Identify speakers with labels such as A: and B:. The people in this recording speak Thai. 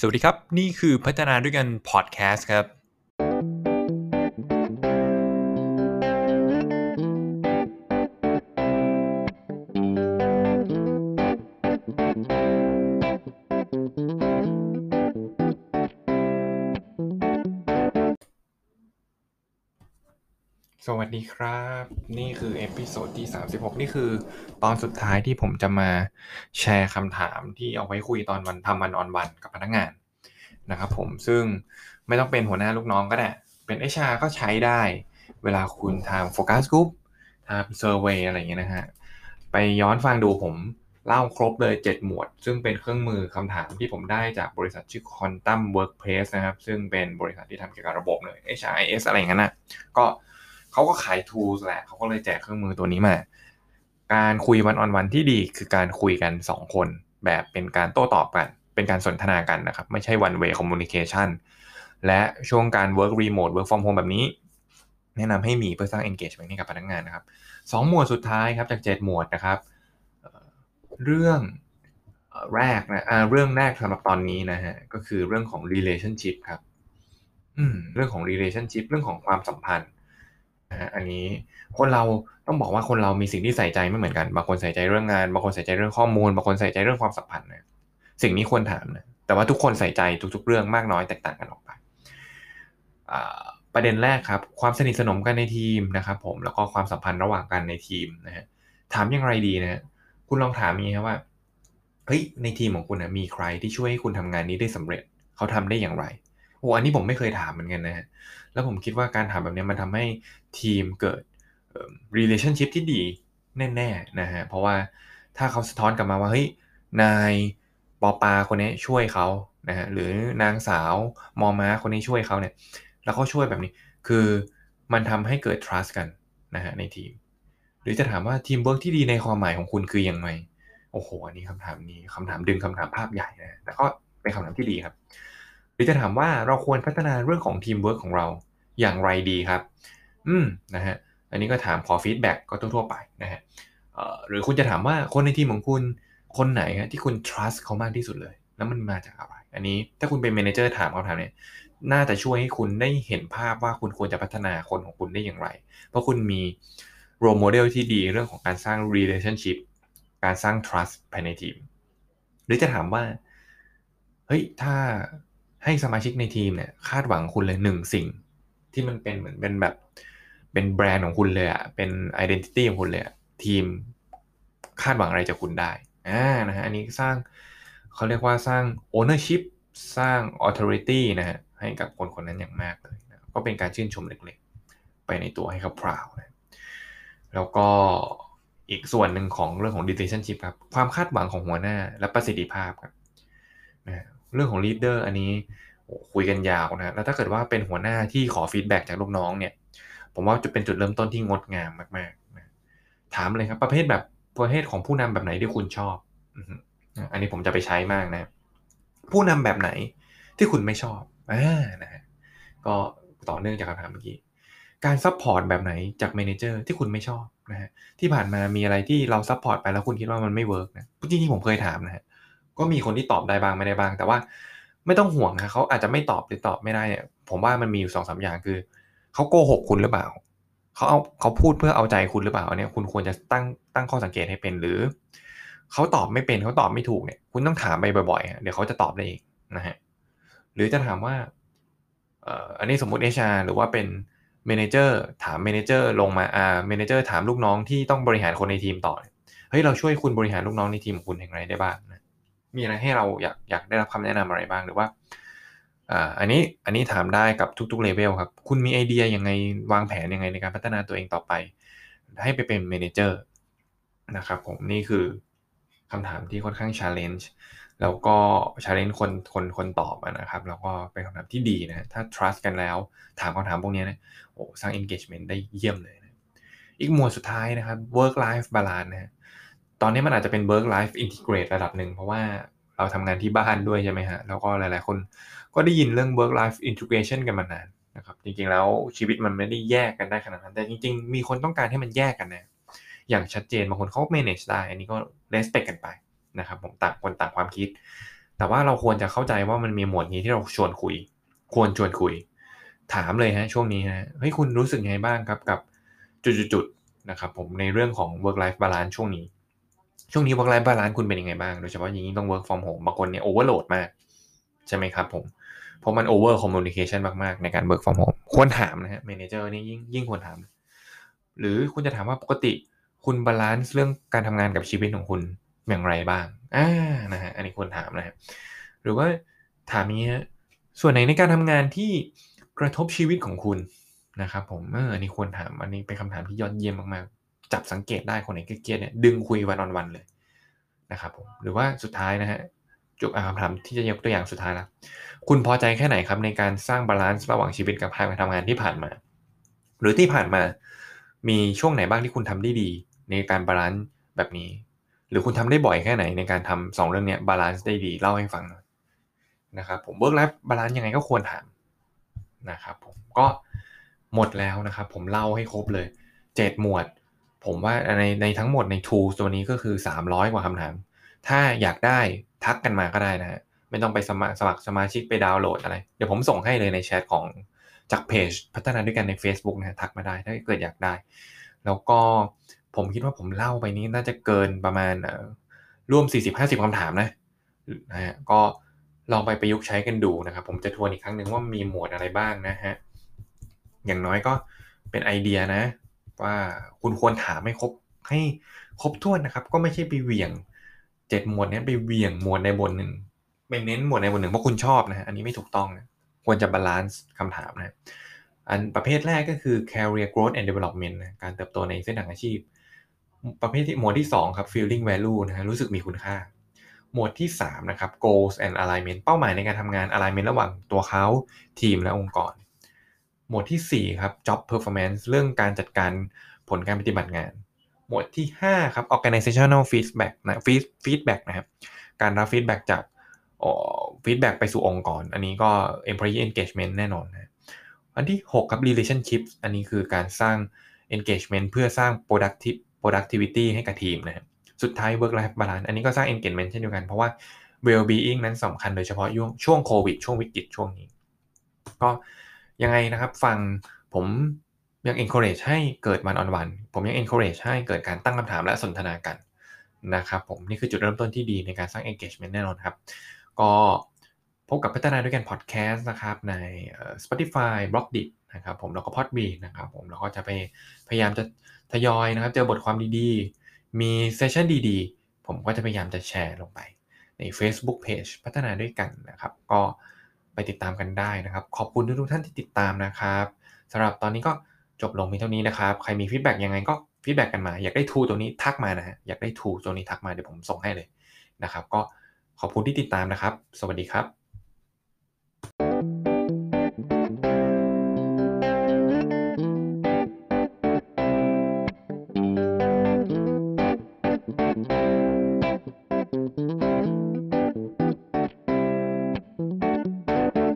A: สวัสดีครับ นี่คือพัฒนาด้วยกันพอดแคสต์ครับ สวัสดีครับ นี่คือ episode ที่ 36 นี่คือตอนสุดท้ายที่ผมจะมาแชร์คำถามที่เอาไว้คุยตอนวันทำวันออนวันกับพนักงานนะครับผมซึ่งไม่ต้องเป็นหัวหน้าลูกน้องก็ได้ เป็นเอชาก็ใช้ได้ เวลาคุณทำโฟกัสกรุ๊ปทำเซอร์เวยอะไรอย่างเงี้ยนะฮะ ไปย้อนฟังดูผมเล่าครบเลย 7 หมวด ซึ่งเป็นเครื่องมือคำถามที่ผมได้จากบริษัทชื่อ Quantum Workplace นะครับ ซึ่งเป็นบริษัทที่ทำเกี่ยวกับระบบเลย HRIS อะไรอย่างนั้นนะก็ เขาก็ขาย tools แหละเขาก็เลยแจกเครื่องมือตัวนี้มา การคุยวันออนวันที่ดีคือการคุยกัน 2 คน แบบเป็นการโต้ตอบกัน เป็นการสนทนากันนะครับ ไม่ใช่ one way communication และช่วงการ work remote work from home แบบนี้ แนะนำให้มีเพื่อสร้าง engagement ให้กับพนักงานนะครับสองหมวดสุดท้ายครับจาก 7 หมวดนะครับเรื่องแรกนะเรื่องแรกสำหรับตอนนี้นะฮะก็คือเรื่องของ relationship ครับ อืม เรื่องของ relationship เรื่องของความสัมพันธ์ นะฮะอันนี้คนเราต้องบอกว่าคนเรามีสิ่งที่ใส่ใจไม่เหมือนกัน บางคนใส่ใจเรื่องงาน บางคนใส่ใจเรื่องข้อมูล บางคนใส่ใจเรื่องความสัมพันธ์นะสิ่งนี้ควรถามนะแต่ว่าทุกคนใส่ใจทุกๆ เรื่องมากน้อยแตกต่างกันออกไปประเด็นแรกครับ ความสนิทสนมกันในทีมนะครับ ผมแล้วก็ความสัมพันธ์ระหว่างกันในทีมนะฮะถามยังไงดีนะฮะคุณลองถามนี้ครับว่าเฮ้ยในทีมของคุณนะมีใครที่ช่วยให้คุณทำงานนี้ได้สำเร็จ เขาทำได้อย่างไร โอ้อันนี้ผมไม่เคยถามเหมือนกันนะฮะแล้วผมคิดว่าการถามแบบนี้มันทำให้ทีมเกิด relationship ที่ดีแน่ๆนะฮะเพราะว่าถ้าเขาสะท้อนกลับมาว่าเฮ้ยนายปอปาคนนี้ช่วยเขานะฮะหรือนางสาวมอม้าคนนี้ช่วยเขาเนี่ย แล้วเขาช่วยแบบนี้คือมันทำให้เกิด trust กันนะฮะในทีม หรือจะถามว่าทีมเวิร์กที่ดีในความหมายของคุณคือยังไงโอ้โหอันนี้คำถามนี้คำถามดึงคำถามภาพใหญ่นะแต่ก็เป็นคำถามที่ดีครับ หรือจะถามว่าเราควรพัฒนาเรื่องของทีมเวิร์กของเราอย่างไรดีครับ อืมนะฮะอันนี้ก็ถามขอ feedback ก็ทั่วๆไปนะฮะหรือคุณจะถามว่าคนในทีมของคุณคนไหนที่คุณ trust เขามากที่สุดเลย แล้วมันมาจากอะไร อันนี้ถ้าคุณเป็น manager ถามเขาถามเนี่ยน่าจะช่วยให้คุณได้เห็นภาพว่าคุณควรจะพัฒนาคนของคุณได้อย่างไร เพราะคุณมี role model ที่ดีเรื่องของการสร้าง relationship การสร้าง trust ภายในทีม หรือจะถามว่า เฮ้ย ถ้า ให้สมาชิกในทีมเนี่ยคาดหวังคุณเลยหนึ่งสิ่ง ที่มันเป็นเหมือนเป็นแบบเป็นแบรนด์ของคุณเลยอะเป็น identity ของคุณเลยอะทีมคาดหวังอะไรจากคุณได้อ่านะฮะอันนี้สร้างเขาเรียกว่าสร้าง ownership สร้าง authority นะฮะให้กับคนคนนั้นอย่างมากเลยนะก็เป็นการชื่นชมเล็กๆ ไปในตัวให้เขาพราวนะแล้วก็อีกส่วนหนึ่งของเรื่องของ relationship ครับความคาดหวังของหัวหน้าและประสิทธิภาพครับนะ เรื่องของ leader อันนี้คุยกันยาวนะแล้วถ้าเกิดว่าเป็นหัวหน้าที่ขอฟีดแบ็จากลูกน้องเนี่ย ผมว่าจะเป็นจุดเริ่มต้นที่งดงามมากๆนะถามเลยครับประเภทแบบประเภทของผู้นำแบบไหนที่คุณชอบ อันนี้ผมจะไปใช้มากนะ ผู้นำแบบไหนที่คุณไม่ชอบอ่านะฮะก็ต่อเนื่องจากคำถามเมื่อกี้การ support แบบไหนจาก manager ที่คุณไม่ชอบนะฮะที่ผ่านมามีอะไรที่เรา support ไปแล้วคุณคิดว่ามันไม่ work นะจริงๆผมเคยถามนะฮะ ก็มีคนที่ตอบได้บ้างไม่ได้บ้าง แต่ว่าไม่ต้องห่วงนะเขาอาจจะไม่ตอบหรือตอบไม่ได้เนี่ยผมว่ามันมีอยู่สองสามอย่างคือเขาโกหกคุณหรือเปล่าเขาเอาเขาพูดเพื่อเอาใจคุณหรือเปล่าเนี่ยคุณควรจะตั้งตั้งข้อสังเกตให้เป็นหรือเขาตอบไม่เป็นเขาตอบไม่ถูกเนี่ย คุณต้องถามไปบ่อยๆเดี๋ยวเขาจะตอบได้เองนะฮะหรือจะถามว่าอันนี้สมมติ HR หรือว่าเป็น manager ถาม manager ลงมาอ่า manager ถามลูกน้องที่ต้องบริหารคนในทีมต่อเฮ้ยเราช่วยคุณบริหารลูกน้องในทีมของคุณอย่างไรได้บ้างนะ มีอะไรให้เราอยากอยากได้รับคำแนะนำอะไรบ้างหรือว่าอ่าอันนี้อันนี้ถามได้กับทุกๆเลเวลครับ คุณมีไอเดียยังไงวางแผนยังไงในการพัฒนาตัวเองต่อไป ให้ไปเป็น manager นะครับผมนี่คือคำถามที่ค่อนข้าง challenge แล้วก็ challenge คนคนคนตอบนะครับ แล้วก็เป็นคำถามที่ดีนะ ถ้า trust กันแล้ว ถามคำถามพวกนี้นะโอ้สร้าง engagement ได้เยี่ยมเลยนะอีกหมวดสุดท้ายนะครับ work life balance นะ ตอนนี้มันอาจจะเป็น work life integrate ระดับหนึ่งเพราะว่าเราทำงานที่บ้านด้วยใช่ไหมฮะ แล้วก็หลายๆคนก็ได้ยินเรื่อง work life integration กันมานานนะครับ จริงๆแล้วชีวิตมันไม่ได้แยกกันได้ขนาดนั้น แต่จริงๆ มีคนต้องการให้มันแยกกันนะ อย่างชัดเจนบางคนเขา manage ได้ อันนี้ก็ respect กันไปนะครับผมต่างคนต่างความคิด แต่ว่าเราควรจะเข้าใจว่ามันมีหมวดนี้ที่เราชวนคุย ควรชวนคุย ถามเลยฮะช่วงนี้ฮะเฮ้ยคุณรู้สึกไงบ้างครับกับจุดๆนะครับผมในเรื่องของ work life balance ช่วงนี้ ช่วงนี้ work life balance คุณเป็นยังไงบ้าง โดยเฉพาะอยิ่งต้อง work from home บางคนเนี่ย overload มาก ใช่ไหมครับผม เพราะมัน over communication มาก ๆ ในการ work from home ควรถามนะฮะ manager นี่ยิ่งยิ่งควรถาม หรือคุณจะถามว่าปกติคุณ balance เรื่องการทำงานกับชีวิตของคุณอย่างไรบ้าง อ่า นะฮะ อันนี้ควรถามนะฮะ หรือว่าถามนี้ฮะ ส่วนไหนในการทำงานที่กระทบชีวิตของคุณนะครับผม เอออันนี้ควรถาม อันนี้เป็นคำถามที่ยอดเยี่ยมมากๆ จับสังเกตได้คนไหนเครียดเนี่ยดึงคุย one on one เลยนะครับผมหรือว่าสุดท้ายนะฮะชุดคำถามที่จะยกตัวอย่างสุดท้ายละคุณพอใจแค่ไหนครับในการสร้าง balance ระหว่างชีวิตกับการทำงานที่ผ่านมา หรือที่ผ่านมา มีช่วงไหนบ้างที่คุณทำได้ดี ในการ balance แบบนี้ หรือคุณทำได้บ่อยแค่ไหนในการทำสองเรื่องนี้ balance ได้ดีเล่าให้ฟังหน่อยนะครับผม work life balance ยังไงก็ควรถามนะครับผมก็หมดแล้วนะครับผมเล่าให้ครบเลย 7 หมวด ผมว่าในในทั้งหมดใน tools ตัวนี้ก็คือ 300 กว่าคำถาม ถ้าอยากได้ทักกันมาก็ได้นะฮะไม่ต้องไปสมัครสมัครสมาชิกไปดาวน์โหลดอะไร เดี๋ยวผมส่งให้เลยในแชทของจากเพจพัฒนาด้วยกันใน Facebook นะทักมาได้ถ้าเกิดอยากได้ แล้วก็ผมคิดว่าผมเล่าไปนี้น่าจะเกินประมาณร่วม 40-50คำถามนะนะฮะก็ลองไปประยุกต์ใช้กันดูนะครับ ผมจะทวนอีกครั้งหนึ่งว่ามีหมวดอะไรบ้างนะฮะอย่างน้อยก็เป็นไอเดียนะ ว่าคุณควรถามให้ครบให้ครบถ้วนนะครับ ก็ไม่ใช่ไปเหวี่ยงเจ็ดหมวดนี้ไปเหวี่ยงหมวดในบนหนึ่งไปเน้นหมวดใดหมวดหนึ่งเพราะคุณชอบนะอันนี้ไม่ถูกต้องนะควรจะ balance คำถามนะอันประเภทแรกก็คือ career growth and development นะการเติบโตในเส้นทางอาชีพ ประเภทที่หมวดที่ 2 ครับ feeling value นะรู้สึกมีคุณค่า หมวดที่ 3 นะครับ goals and alignment เป้าหมายในการทำงาน alignment ระหว่างตัวเขาทีมและองค์กร หมวดที่ 4 ครับ job performance เรื่องการจัดการผลการปฏิบัติงาน หมวดที่ 5 ครับ organizational feedback นะ feedback นะครับ การรับ feedback จากฟีดแบ็กไปสู่องค์กร อันนี้ก็ employee engagement แน่นอนนะอันที่ 6 ครับ relationship อันนี้คือการสร้าง engagement เพื่อสร้าง productive productivity ให้กับทีมนะครับสุดท้าย work life balance อันนี้ก็สร้าง engagement เช่นเดียวกัน เพราะว่า well being นั้นสำคัญโดยเฉพาะช่วงโควิดช่วงวิกฤตช่วงนี้ ก็ ยังไงนะครับฟังผมยัง encourage ให้เกิดวันออนวันผมยัง encourage ให้เกิดการตั้งคำถามและสนทนากันนะครับผมนี่คือจุดเริ่มต้นที่ดีในการสร้าง engagement แน่นอนครับ ก็พบกับพัฒนาด้วยกันพอดแคสต์นะครับใน Spotify b l o g d i t นะครับผมแล้วก็ Podbean นะครับผมแล้วก็จะไปพยายามจะทยอยนะครับ เจอบทความดีๆ มีเซสชันดีๆ ผมก็จะพยายามจะแชร์ลงไปใน Facebook Page พัฒนาด้วยกันนะครับ ก็ ไปติดตามกันได้นะครับ ขอบคุณทุกท่านที่ติดตามนะครับสำหรับตอนนี้ก็จบลงเพียงเท่านี้นะครับ ใครมี feedback ยังไงก็ feedback กันมา อยากได้ tool ตัวนี้ทักมานะฮะ อยากได้ tool ตัวนี้ทักมาเดี๋ยวผมส่งให้เลยนะครับ ก็ขอบคุณที่ติดตามนะครับ สวัสดีครับ